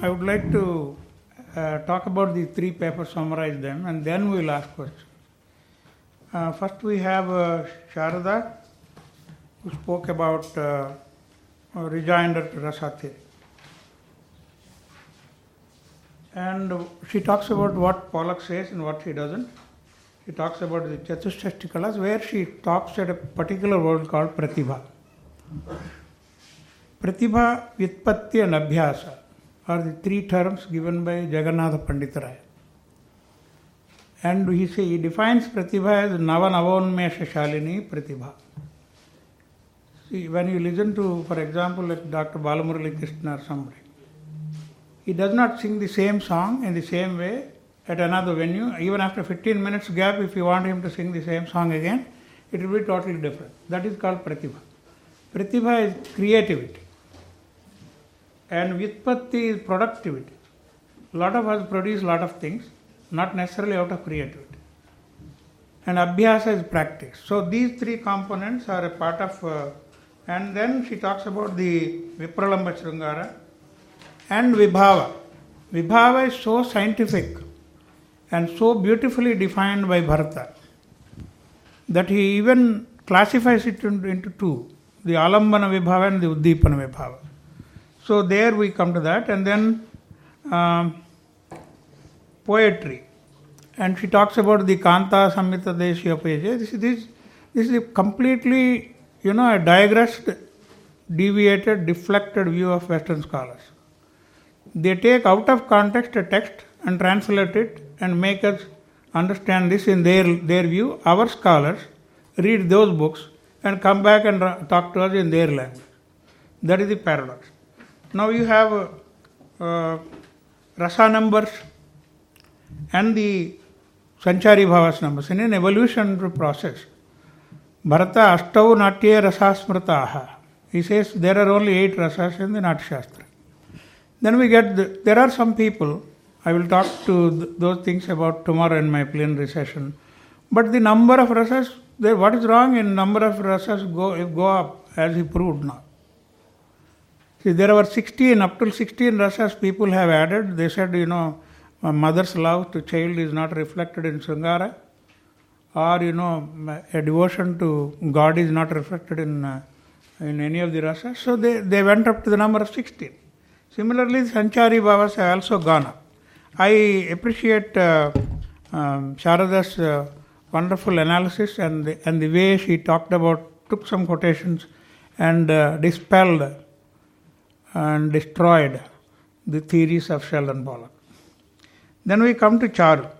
I would like to uh, talk about the three papers, summarize them, and then we will ask questions. Uh, first, we have uh, Sharada, who spoke about uh, rejoinder to rasa theory. And she talks about what Pollock says and what he doesn't. She talks about the Chatushashti where she talks at a particular word called Pratibha. Pratibha, Vyutpatti and are the three terms given by Jagannatha Panditaraya. And he, say, he defines Pratibha as Nava Navonmesha Shalini Pratibha. See, when you listen to, for example, like Dr. Balamurali Krishna or somebody, he does not sing the same song in the same way at another venue. Even after 15 minutes gap, if you want him to sing the same song again, it will be totally different. That is called Pratibha. Pratibha is creativity. And Vyutpatti is productivity. Lot of us produce a lot of things, not necessarily out of creativity. And Abhyasa is practice. So these three components are a part of, uh, and then she talks about the Vipralamba and Vibhava. Vibhava is so scientific and so beautifully defined by Bharata that he even classifies it into two the Alambana Vibhava and the Uddipana Vibhava. So there we come to that, and then um, poetry. And she talks about the Kanta Samhita Deshiya Peja. This, this, this is a completely, you know, a digressed, deviated, deflected view of Western scholars. They take out of context a text and translate it and make us understand this in their, their view. Our scholars read those books and come back and talk to us in their language. That is the paradox. Now you have uh, rasa numbers and the Sanchari Bhavas numbers. In an evolutionary process, Bharata Ashtau Natya Rasasmritaha. He says there are only eight rasas in the Natya Shastra. Then we get, the, there are some people, I will talk to th- those things about tomorrow in my plenary session, but the number of rasas, there, what is wrong in number of rasas go, go up as he proved now. See, there were 16, up to 16 rasas people have added. They said, you know, mother's love to child is not reflected in Sringara, or, you know, a devotion to God is not reflected in, uh, in any of the rasas. So they, they went up to the number of 16. Similarly, Sanchari Bhavas have also gone up. I appreciate uh, um, Sharada's uh, wonderful analysis and the, and the way she talked about, took some quotations and uh, dispelled and destroyed the theories of Sheldon Pollock. Then we come to Charu.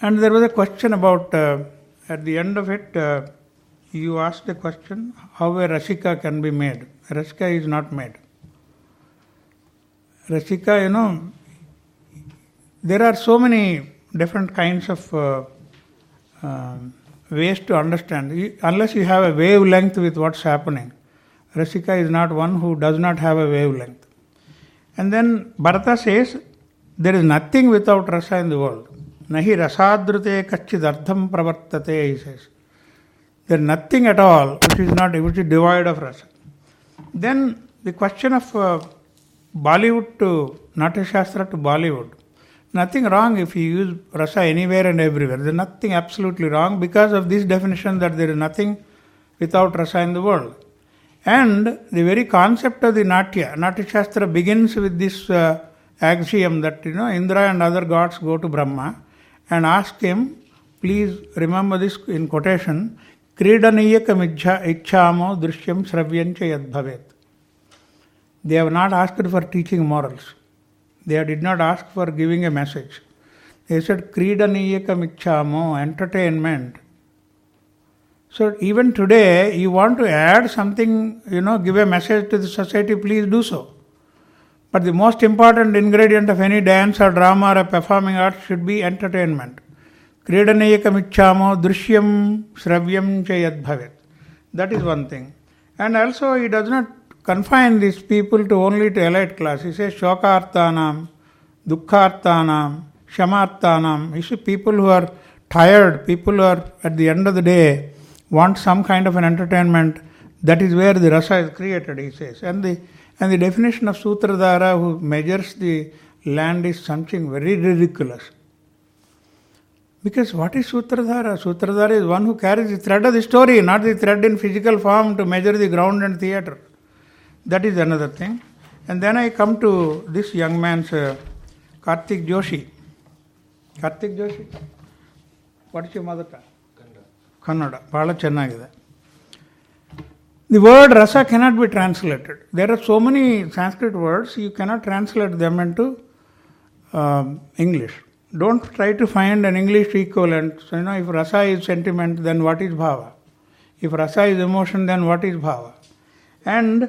And there was a question about, uh, at the end of it, uh, you asked a question how a Rasika can be made. Rasika is not made. Rasika, you know, there are so many different kinds of uh, uh, ways to understand. Unless you have a wavelength with what's happening, Rasika is not one who does not have a wavelength. And then Bharata says, there is nothing without rasa in the world. Nahi rasadrute kachidardham pravartate, he says. There is nothing at all which is not which is devoid of rasa. Then the question of uh, Bollywood to Natya Shastra to Bollywood. Nothing wrong if you use rasa anywhere and everywhere. There is nothing absolutely wrong because of this definition that there is nothing without rasa in the world. And the very concept of the Natya, Natya Shastra begins with this uh, axiom that, you know, Indra and other gods go to Brahma and ask him, please remember this in quotation, Kridaniyakam ichchamo drishyam sravyancha yadbhavet. They have not asked for teaching morals. They did not ask for giving a message. They said, kridaniyakamichchamo entertainment, so even today, you want to add something, you know, give a message to the society, please do so. But the most important ingredient of any dance or drama or performing art should be entertainment. Kridanayakamichamo drishyam sravyam chayad bhavet. That is one thing. And also he does not confine these people to only to elite class. He says shokartanam, dukkhartanam, shamartanam. He says people who are tired, people who are at the end of the day, want some kind of an entertainment. That is where the rasa is created, he says. And the And the definition of Sutradhara who measures the land is something very ridiculous. Because what is Sutradhara? Sutradhara is one who carries the thread of the story, not the thread in physical form to measure the ground and theatre. That is another thing. And then I come to this young man's uh, Karthik Joshi. Kartik Joshi? What is your mother tongue? Kannada ಭಾಳ ಚೆನ್ನಾಗಿದೆ the word rasa cannot be translated there are so many Sanskrit words you cannot translate them in to English don't try to find an English equivalent so you know if rasa is sentiment then what is bhava if rasa is emotion then what is bhava and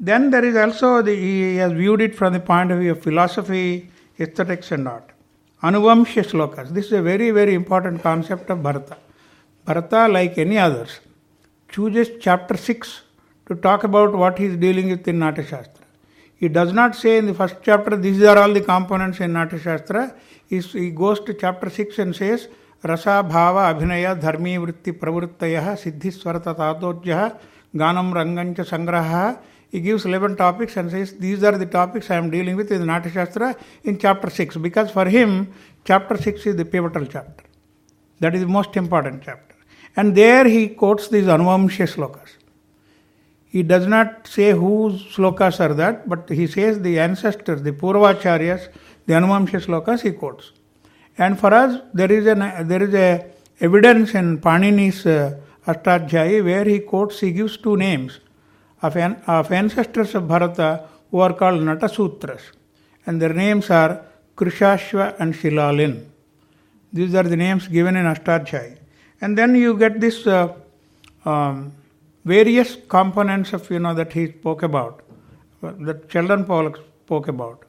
then there is also the, he has viewed it from the point of view of philosophy, aesthetics, and art. Anuvamsha slokas. This is a very, very important concept of Bharata. Bharata, like any others, chooses chapter 6 to talk about what he is dealing with in Natyashastra. He does not say in the first chapter, these are all the components in Natyashastra. He, goes to chapter 6 and says, Rasa, Bhava, Abhinaya, Dharmi, Vritti, Pravrittaya, Siddhi, Swarata, Tatotya, Ganam, Rangancha, Sangraha. He gives 11 topics and says, These are the topics I am dealing with in Natyashastra in chapter 6. Because for him, chapter 6 is the pivotal chapter. That is the most important chapter. And there he quotes these Anuvamsha slokas. He does not say whose slokas are that, but he says the ancestors, the Purvacharyas, the Anuvamsha slokas he quotes. And for us, there is an there is a evidence in Panini's uh, Ashtadhyayi where he quotes, he gives two names of, an, of ancestors of Bharata who are called Natasutras. And their names are Krishashva and Shilalin. These are the names given in Ashtadhyayi And then you get this uh, um, various components of you know that he spoke about, that Sheldon Pollock spoke about,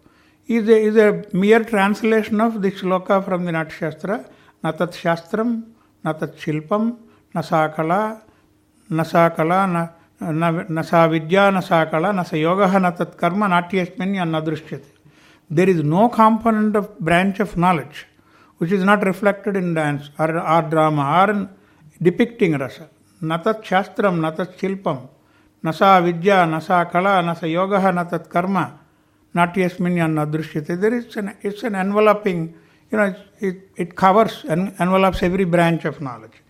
is a, is a mere translation of the shloka from the Natyashastra, Natat Shastram, Natat Shilpam, Nasakala, Nasakala, na, न सा विद्या न सा कला न स योग न तत्कर्म नाट्यस्मिन् न दृश्यते there is no component of branch of knowledge which is not reflected in dance or, or drama or in depicting rasa. Natat shastram, natat shilpam, nasa vidya, nasa kala, nasa yoga, natat karma, natyasminya nadrishyate. There is an, it's an enveloping, you know, it, it covers and envelops every branch of knowledge.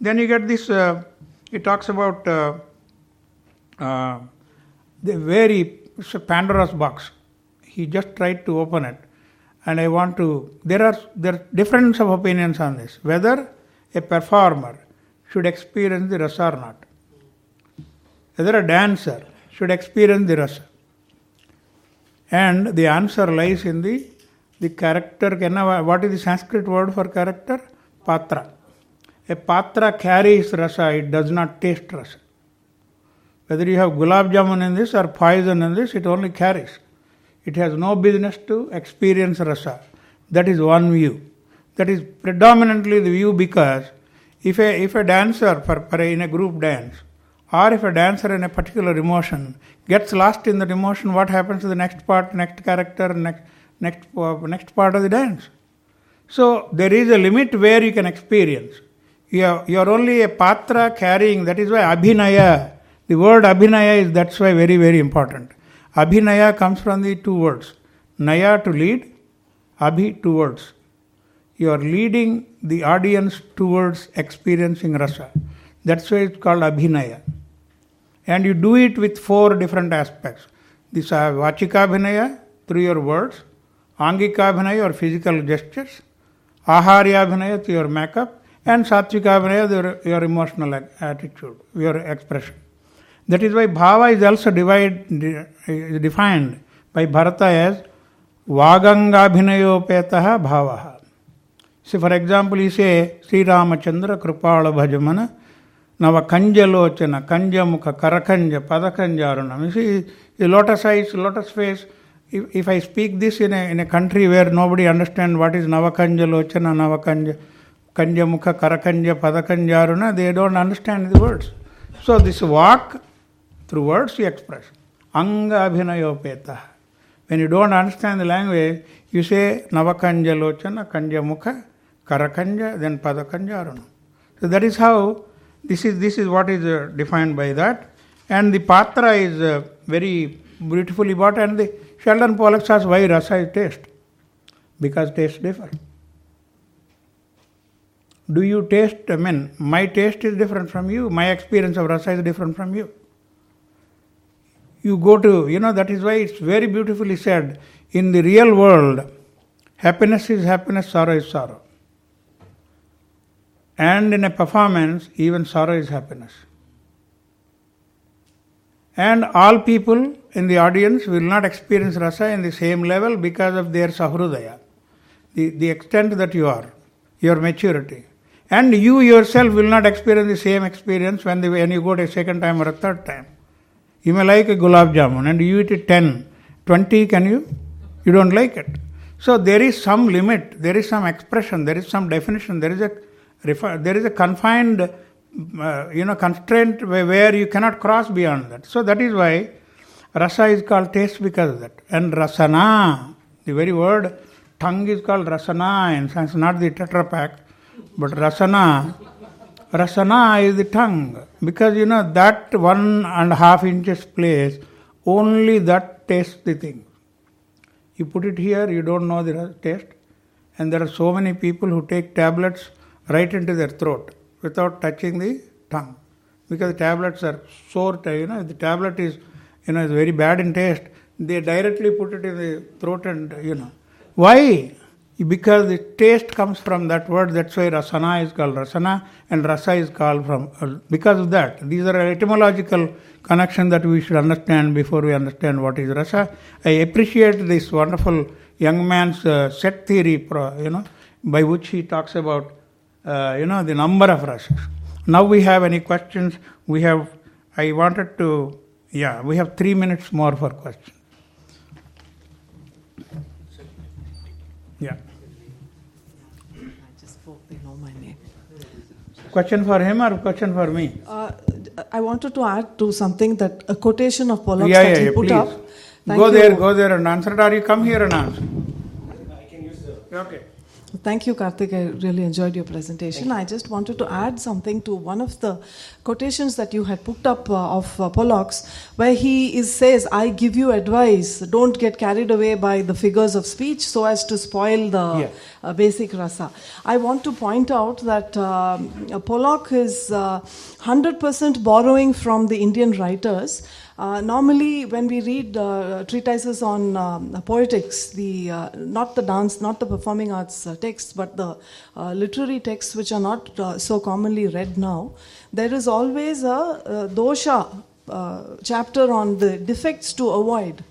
Then you get this, uh, it talks about uh, uh, the very Pandora's box. He just tried to open it and I want to. There are there are difference of opinions on this. Whether a performer should experience the rasa or not. Whether a dancer should experience the rasa. And the answer lies in the the character. What is the Sanskrit word for character? Patra. A patra carries rasa; it does not taste rasa. Whether you have gulab jamun in this or poison in this, it only carries. It has no business to experience rasa. That is one view. That is predominantly the view because if a, if a dancer for, for a, in a group dance or if a dancer in a particular emotion gets lost in that emotion, what happens to the next part, next character, next, next, uh, next part of the dance? So there is a limit where you can experience. You are, you are only a patra carrying, that is why abhinaya the word abhinaya is that's why very, very important. Abhinaya comes from the two words. Naya to lead, abhi two words. You are leading the audience towards experiencing rasa. That's why it's called abhinaya. And you do it with four different aspects. These are uh, vachika abhinaya through your words, angika abhinaya or physical gestures, aharya abhinaya through your makeup, and satvika abhinaya your, your emotional uh, attitude, your expression. That is why bhava is also divide, defined by Bharata as vagangabhinayopetaha bhavaha. So, for example, you say Sri Ramachandra Kripala Bhajamana Nava Kanjalochana, Kanjamukha, Karakanja, Padakanjarunam. You see, the lotus eyes, lotus face. If, if I speak this in a, in a country where nobody understands what is Navakanjalochana, Navakanja, Kanjamukha, Karakanja, Padakanjaruna, they don't understand the words. So, this walk through words you express. Anga abhinayopeta. When you don't understand the language, you say Navakanja Lochana, Kanja Mukha, Karakanja, then Padakanja Aruna. So that is how this is this is what is uh, defined by that. And the patra is uh, very beautifully bought, and the Sheldon Pollock says why rasa is taste. Because tastes differ. Do you taste? I mean, my taste is different from you. My experience of rasa is different from you. You go to, you know, that is why it's very beautifully said in the real world, happiness is happiness, sorrow is sorrow. And in a performance, even sorrow is happiness. And all people in the audience will not experience rasa in the same level because of their sahrudaya, the, the extent that you are, your maturity. And you yourself will not experience the same experience when, the, when you go to a second time or a third time. You may like a gulab jamun and you eat it 10, 20, can you? You don't like it. So there is some limit, there is some expression, there is some definition, there is a there is a confined, uh, you know, constraint where you cannot cross beyond that. So that is why rasa is called taste because of that. And rasana, the very word tongue is called rasana in sense, not the Tetra Pak, but rasana. Rasana is the tongue because you know that one and a half inches place, only that tastes the thing. You put it here, you don't know the taste. And there are so many people who take tablets right into their throat without touching the tongue. Because the tablets are sour, you know, the tablet is, you know, is very bad in taste. They directly put it in the throat and, you know. Why? Because the taste comes from that word, that's why rasana is called rasana and rasa is called from, uh, because of that. These are etymological connection that we should understand before we understand what is rasa. I appreciate this wonderful young man's uh, set theory, you know, by which he talks about uh, you know, the number of rasas. Now we have any questions? We have, I wanted to, yeah, we have three minutes more for questions. Yeah. I just hope they know my name. Question for him or question for me? Uh, I wanted to add to something that a quotation of Pollock yeah, that yeah, he yeah, put please. up. Thank Go you. there, go there and answer it, or you come here and answer. I can use the. Okay. Thank you, Karthik. I really enjoyed your presentation. I just wanted to add something to one of the quotations that you had put up uh, of uh, Pollock's, where he is says, "I give you advice. Don't get carried away by the figures of speech, so as to spoil the Yeah. uh, basic rasa." I want to point out that um, Pollock is uh, 100% borrowing from the Indian writers. Uh, normally, when we read uh, treatises on um, poetics, the uh, not the dance, not the performing arts uh, texts, but the uh, literary texts, which are not uh, so commonly read now, there is always a, dosha chapter on the defects to avoid.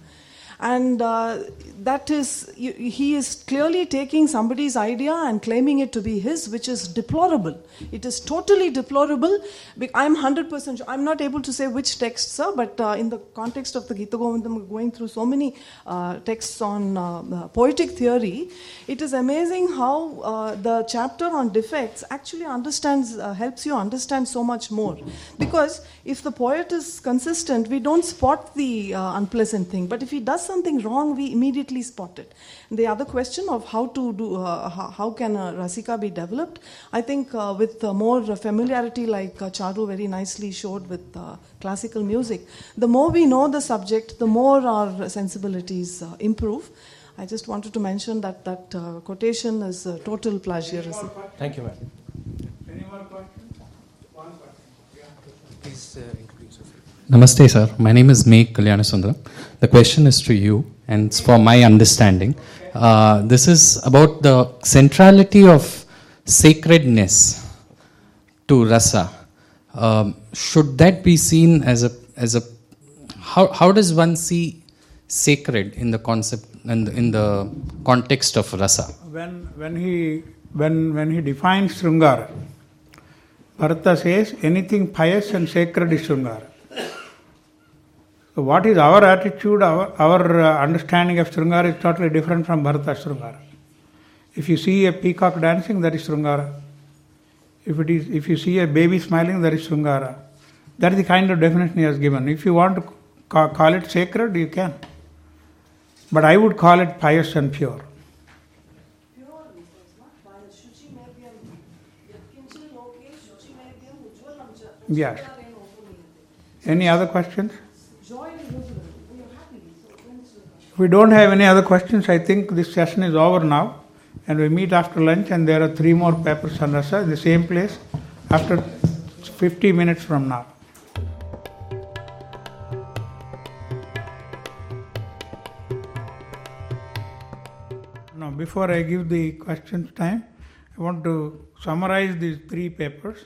And uh, that is, you- he is clearly taking somebody's idea and claiming it to be his, which is deplorable. It is totally deplorable. I'm 100% sure. I'm not able to say which text, sir, but uh, in the context of the Gita Govindam, going through so many uh, texts on uh, uh, poetic theory, it is amazing how uh, the chapter on defects actually understands, helps you understand so much more. Because if the poet is consistent, we don't spot the unpleasant thing. But if he does something wrong, we immediately spot it. And the other question of how to do, uh, how, how can a rasika be developed? I think uh, with uh, more familiarity, like uh, Charu very nicely showed with uh, classical music, the more we know the subject, the more our sensibilities uh, improve. I just wanted to mention that that uh, quotation is uh, total plagiarism. Thank you, ma'am. Any more questions? One question. Please uh, introduce yourself. Namaste, sir. My name is Meg Kalyanasundram. The question is to you, and for my understanding. Uh, this is about the centrality of sacredness to rasa. Um, should that be seen as a as a how how does one see sacred in the concept and in the context of rasa? When, when, he, when, when he defines Srungara, Bharata says anything pious and sacred is Srungara. So, what is our attitude, our, our uh, understanding of Srungara is totally different from Bharata's Srungara. If you see a peacock dancing, that is Srungara. If, it is, if you see a baby smiling, that is Srungara. That is the kind of definition he has given. If you want to ca- call it sacred, you can. But I would call it pious and pure. Yes. Any other questions? If we don't have any other questions, I think this session is over now. And we meet after lunch, and there are three more papers on Rasa in the same place after 50 minutes from now. Now, before I give the questions time, I want to summarize these three papers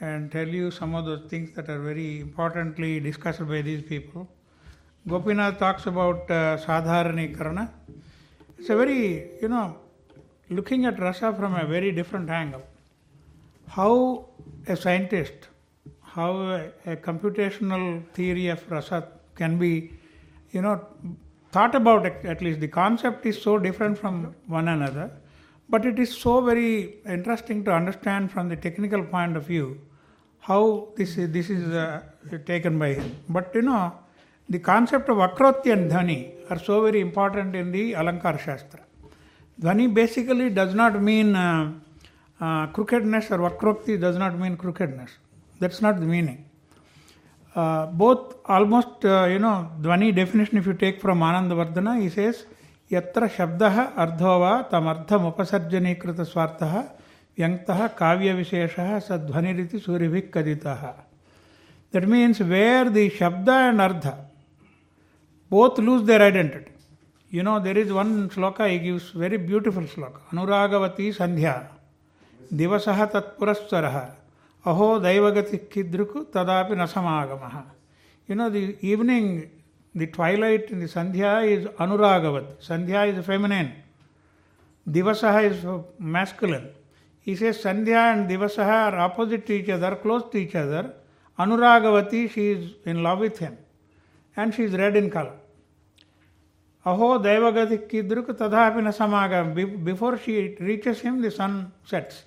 and tell you some of the things that are very importantly discussed by these people. Gopinath talks about uh, Sadharanikarana. It's a very, you know, looking at rasa from a very different angle. How a scientist, how a, a computational theory of rasa can be, you know, thought about at least the concept is so different from one another, but it is so very interesting to understand from the technical point of view how this is, this is uh, taken by him. But you know, the concept of Akroti and Dhvani are so very important in the Alankar Shastra. Dhvani basically does not mean uh, uh, crookedness or Vakrokti does not mean crookedness. That's not the meaning. Uh, both almost, you know, Dhvani definition if you take from Anandavardhana, he says, यत्र शब्दः अर्धो वा तमर्थमुपसर्जनीकृतस्वार्थः व्यङ्क्तः काव्यविशेषः स ध्वनिरिति सूर्यभिः कथितः That means where the शब्द and earth both lose their identity. You know, there is one sloka he gives, very beautiful sloka. Anuragavati Sandhya, Divasaha Tatpurasvaraha, Aho Daivagati Kidruku Tadapi Nasamagamaha. You know, the evening, the twilight in the Sandhya is Anuragavati. Sandhya is feminine. Divasaha is masculine. He says Sandhya and Divasaha are opposite to each other, close to each other. Anuragavati, she is in love with him and she is red in color. Aho Devagati Kidruk Tadhapina Samagama. Before she reaches him, the sun sets.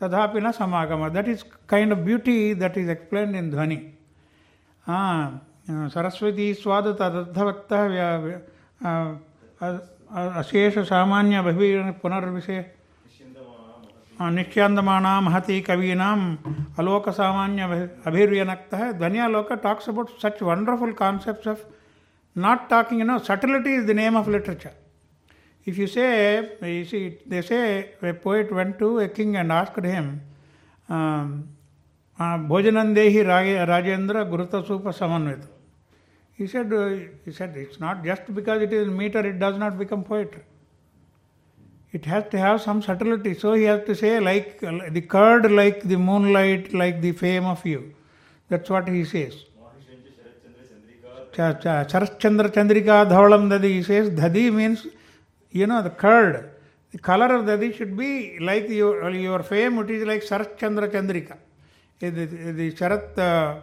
Tadhapina Samagama. That is kind of beauty that is explained in Dhvani. Ah, Saraswati स्वाद तदर्थवक्त अशेष सामान्य भवी पुनर्विषय निश्चंदमाना महती कवीनाम अलोक सामान्य अभिर्व्यनक्त Dhvanyaloka talks about such wonderful of you say, you see, they say a poet went to a king and asked him, um, Bhojanandehi Rajendra Guruta Supa Samanvita. He said, uh, he said, it's not just because it is meter, it does not become poetry. It has to have some subtlety. So he has to say, like the curd, like the moonlight, like the fame of you. That's what he says. Charachandra Chandrika Dhavalam Dadi, he says, Dhadi means, you know, the curd. The color of Dadi should be like your, your fame, it is like Charachandra Chandrika. The, the Charat uh,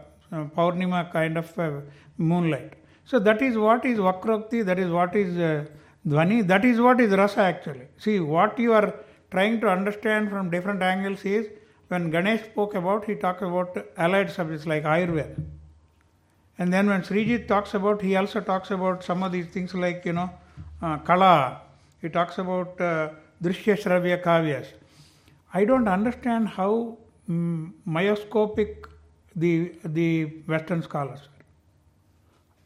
Paurnima kind of uh, moonlight. So that is what is Vakrokti, that is what is uh, Dhvani, that is what is Rasa actually. See, what you are trying to understand from different angles is when Ganesh spoke about, he talked about allied subjects like Ayurveda. And then when Srijit talks about, he also talks about some of these things like, you know, uh, Kala. He talks about uh, Drishya Shravya Kavyas. I don't understand how mm, myoscopic the, the Western scholars are.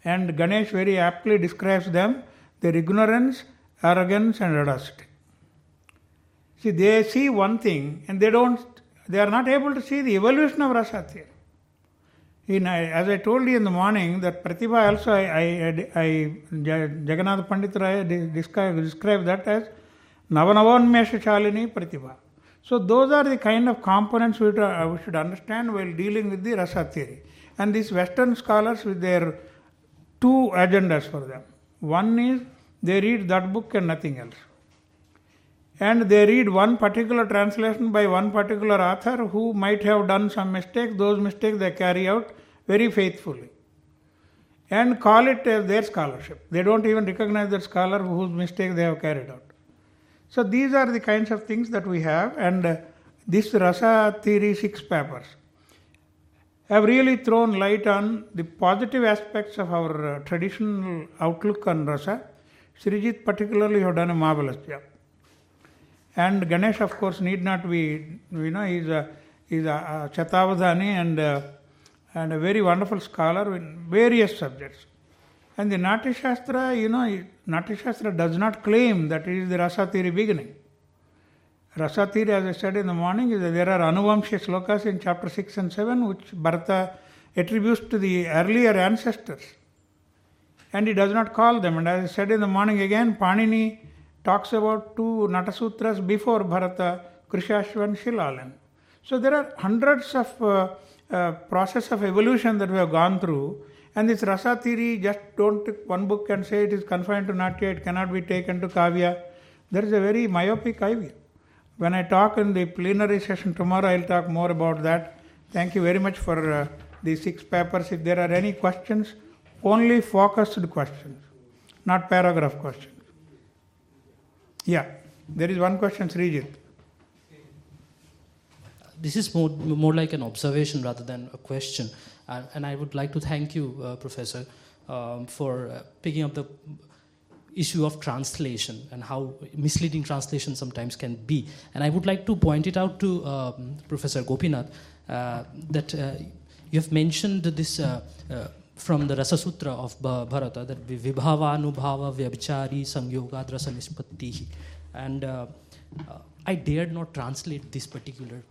And Ganesh very aptly describes them, their ignorance, arrogance and audacity. See, they see one thing and they don't, they are not able to see the evolution of rasa theory. In, as I told you in the morning, that Pratibha also, I, I, I, Jagannath Pandit Rai described, that as Navanavonmesha Chalini Pratibha. So those are the kind of components we, to, we should understand while dealing with the rasa theory. And these Western scholars with their two agendas for them. One is they read that book and nothing else. And they read one particular translation by one particular author who might have done some mistakes. Those mistakes they carry out very faithfully and call it as their scholarship. They don't even recognize that scholar whose mistake they have carried out. So these are the kinds of things that we have, and this Rasa Theory six papers have really thrown light on the positive aspects of our uh, traditional outlook on Rasa. Srijit particularly have done a marvelous job. And Ganesh, of course, need not be, you know, he's a, he's a, a Shatavadhani and uh, and a very wonderful scholar in various subjects. And the Natya Shastra, you know, Natya Shastra does not claim that it is the Rasa theory beginning. Rasa theory, as I said in the morning, is that there are Anuvamsha slokas in chapter 6 and 7 which Bharata attributes to the earlier ancestors. And he does not call them. And as I said in the morning again, Panini talks about two Natasutras before Bharata, Krishashvan, Shilalan. So there are hundreds of uh, uh, process of evolution that we have gone through. And this rasa theory, just don't take one book and say it is confined to Natya, it cannot be taken to Kavya. There is a very myopic idea. When I talk in the plenary session tomorrow, I'll talk more about that. Thank you very much for uh, these six papers. If there are any questions, only focused questions, not paragraph questions. Yeah, there is one question, Srijit. This is more, more like an observation rather than a question. Uh, and I would like to thank you, uh, Professor, um, for uh, picking up the issue of translation and how misleading translation sometimes can be. And I would like to point it out to um, Professor Gopinath uh, that uh, you have mentioned this uh, from the Rasa Sutra of Bharata that Vibhava Anubhava Vyabhichari Sangyoga Rasa Nispattihi. And I dared not translate this particular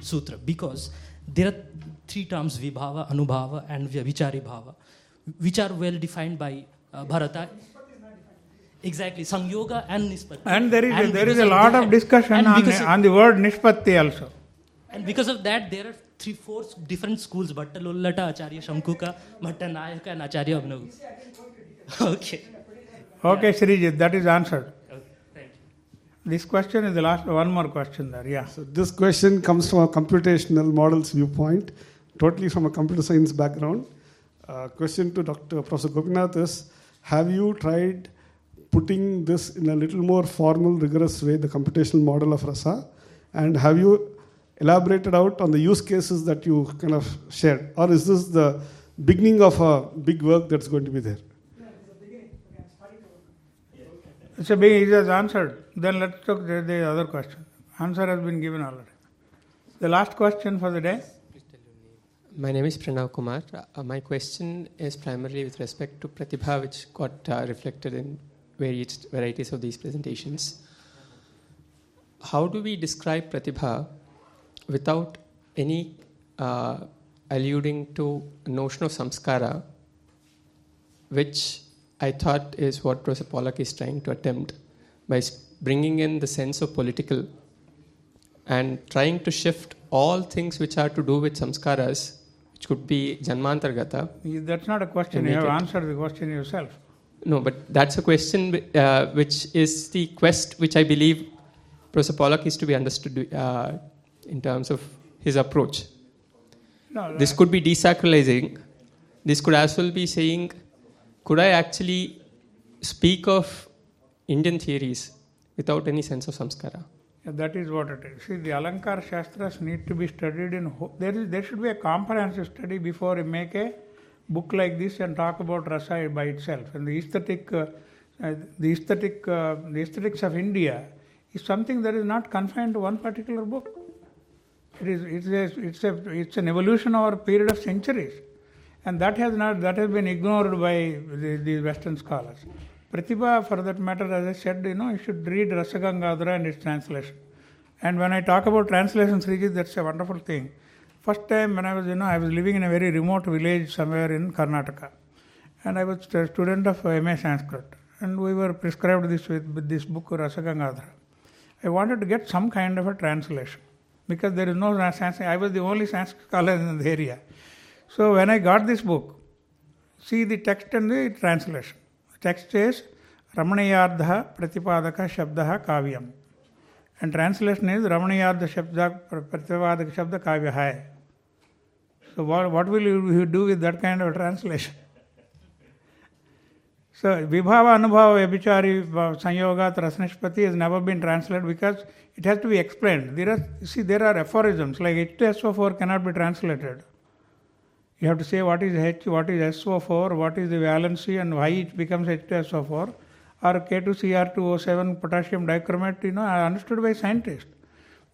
sutra because there are three terms vibhava, anubhava, and vyabhichari bhava, which are well defined by uh, Bharata. Exactly, Sangyoga and Nispatti. And there is and a, there is a lot of, discussion on, the, on the word Nispatti also. And because of that, there are three, four different schools: Bhatta Lullata, Acharya Shankuka, Bhatta Nayaka, and Acharya Abhinav. okay. Okay, Srijit, that is answered. Okay, thank you. This question is the last one more question there. Yeah. So this question comes from a computational models viewpoint, totally from a computer science background. Uh, question to Dr. Professor Gopinath is: Have you tried putting this in a little more formal, rigorous way, the computational model of rasa, and have you elaborated out on the use cases that you kind of shared, or is this the beginning of a big work that's going to be there? It's a big, he has answered. Then let's talk the, the other question. Answer has been given already. The last question for the day. My name is Pranav Kumar. Uh, my question is primarily with respect to Pratibha, which got uh, reflected in various varieties of these presentations. How do we describe Pratibha without any uh, alluding to a notion of samskara, which I thought is what Professor Pollock is trying to attempt by bringing in the sense of political and trying to shift all things which are to do with samskaras, which could be janmantargata. That's not a question. You have answered the question yourself. No, but that's a question uh, which is the quest which I believe Professor Pollock is to be understood uh, in terms of his approach. No, this could be desacralizing. This could as well be saying could I actually speak of Indian theories without any sense of samskara? Yeah, that is what it is. See, the Alankar Shastras need to be studied in. Ho- there is there should be a comprehensive study before you make a book like this and talk about rasa by itself. And the aesthetic, uh, uh, the aesthetic, uh, the aesthetics of India is something that is not confined to one particular book. It is it's a, it's a it's an evolution over a period of centuries and that has not that has been ignored by the, the Western scholars. Pratibha, for that matter, as I said, you know, you should read Rasagangadhara and its translation. And when I talk about translation, Srijit, that's a wonderful thing. First time when I was, you know, I was living in a very remote village somewhere in Karnataka, and I was a student of MA Sanskrit, and we were prescribed this with, with this book Rasagangadhara. I wanted to get some kind of a translation because there is no Sanskrit. I was the only Sanskrit scholar in the area. So when I got this book, see the text and the translation. The text says Ramanayardha Pratipadaka Shabdaha Kavyam. And translation is Ramanayardha Shabda Pratipadaka Shabda Kavya Hai. So what, what will you do with that kind of translation? So Vibhava Anubhava Vyabhichari Sanyogat Rasnishpati has never been translated because it has to be explained. There are see there are aphorisms like H2SO4 cannot be translated. You have to say what is H, what is SO4, what is the valency and why it becomes H2SO4 or K2Cr2O7 potassium dichromate, you know, are understood by scientists.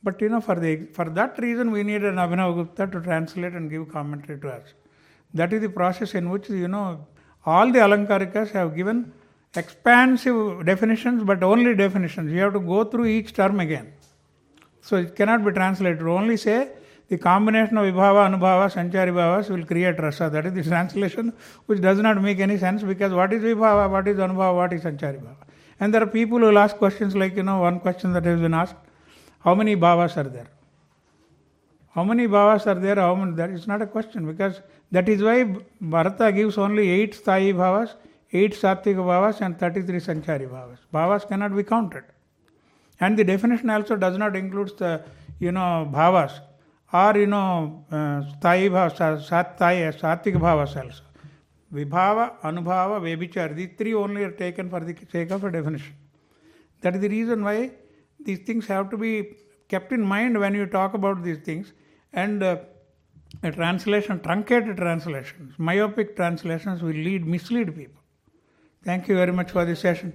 But you know, for the for that reason, we need an Abhinav Gupta to translate and give commentary to us. That is the process in which you know All the Alankarikas have given expansive definitions, but only definitions. You have to go through each term again. So it cannot be translated. Only say the combination of Vibhava, Anubhava, Sanchari Bhavas will create rasa. That is the translation, which does not make any sense because what is Vibhava, what is Anubhava, what is Sanchari Bhava? And there are people who will ask questions like, you know, one question that has been asked how many Bhavas are there? How many Bhavas are there? How many? That is not a question because that is why Bharata gives only 8 Sthayi Bhavas, 8 Sattvika Bhavas, and 33 Sanchari Bhavas. Bhavas cannot be counted. And the definition also does not include the, you know, Bhavas or, you know, uh, Sthayi Bhavas, Satthayi, Sattvika Bhavas also. Vibhava, Anubhava, Vebichar, these three only are taken for the sake of a definition. That is the reason why these things have to be kept in mind when you talk about these things. And uh, a translation, truncated translations, myopic translations will lead, mislead people. Thank you very much for this session.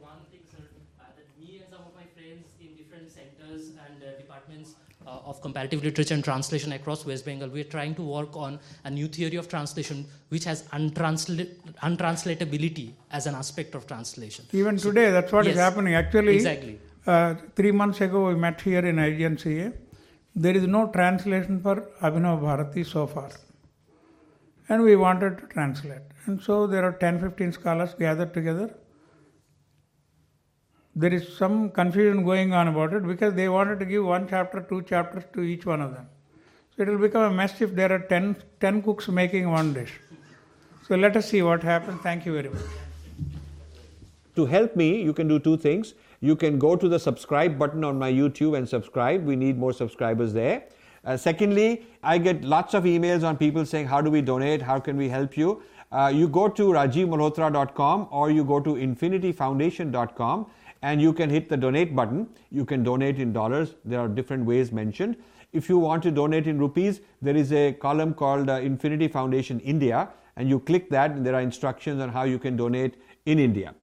one thing, uh, that me and some of my friends in different centers and uh, departments uh, of comparative literature and translation across West Bengal, we are trying to work on a new theory of translation which has untransla- untranslatability as an aspect of translation. Even today, that's what is Yes. happening. Actually, Exactly. Uh, three months ago, we met here in IGNCA. There is no translation for Abhinav Bharati so far. And we wanted to translate. And so there are 10 15 scholars gathered together. There is some confusion going on about it because they wanted to give one chapter, two chapters to each one of them. So it will become a mess if there are 10, 10 cooks making one dish. So let us see what happens. Thank you very much. To help me, you can do two things. You can go to the subscribe button on my YouTube and subscribe. We need more subscribers there. Uh, secondly, I get lots of emails on people saying, How do we donate? How can we help you? Uh, you go to rajivmalhotra.com or you go to infinityfoundation.com and you can hit the donate button. You can donate in dollars. There are different ways mentioned. If you want to donate in rupees, there is a column called uh, Infinity Foundation India, and you click that, and there are instructions on how you can donate in India.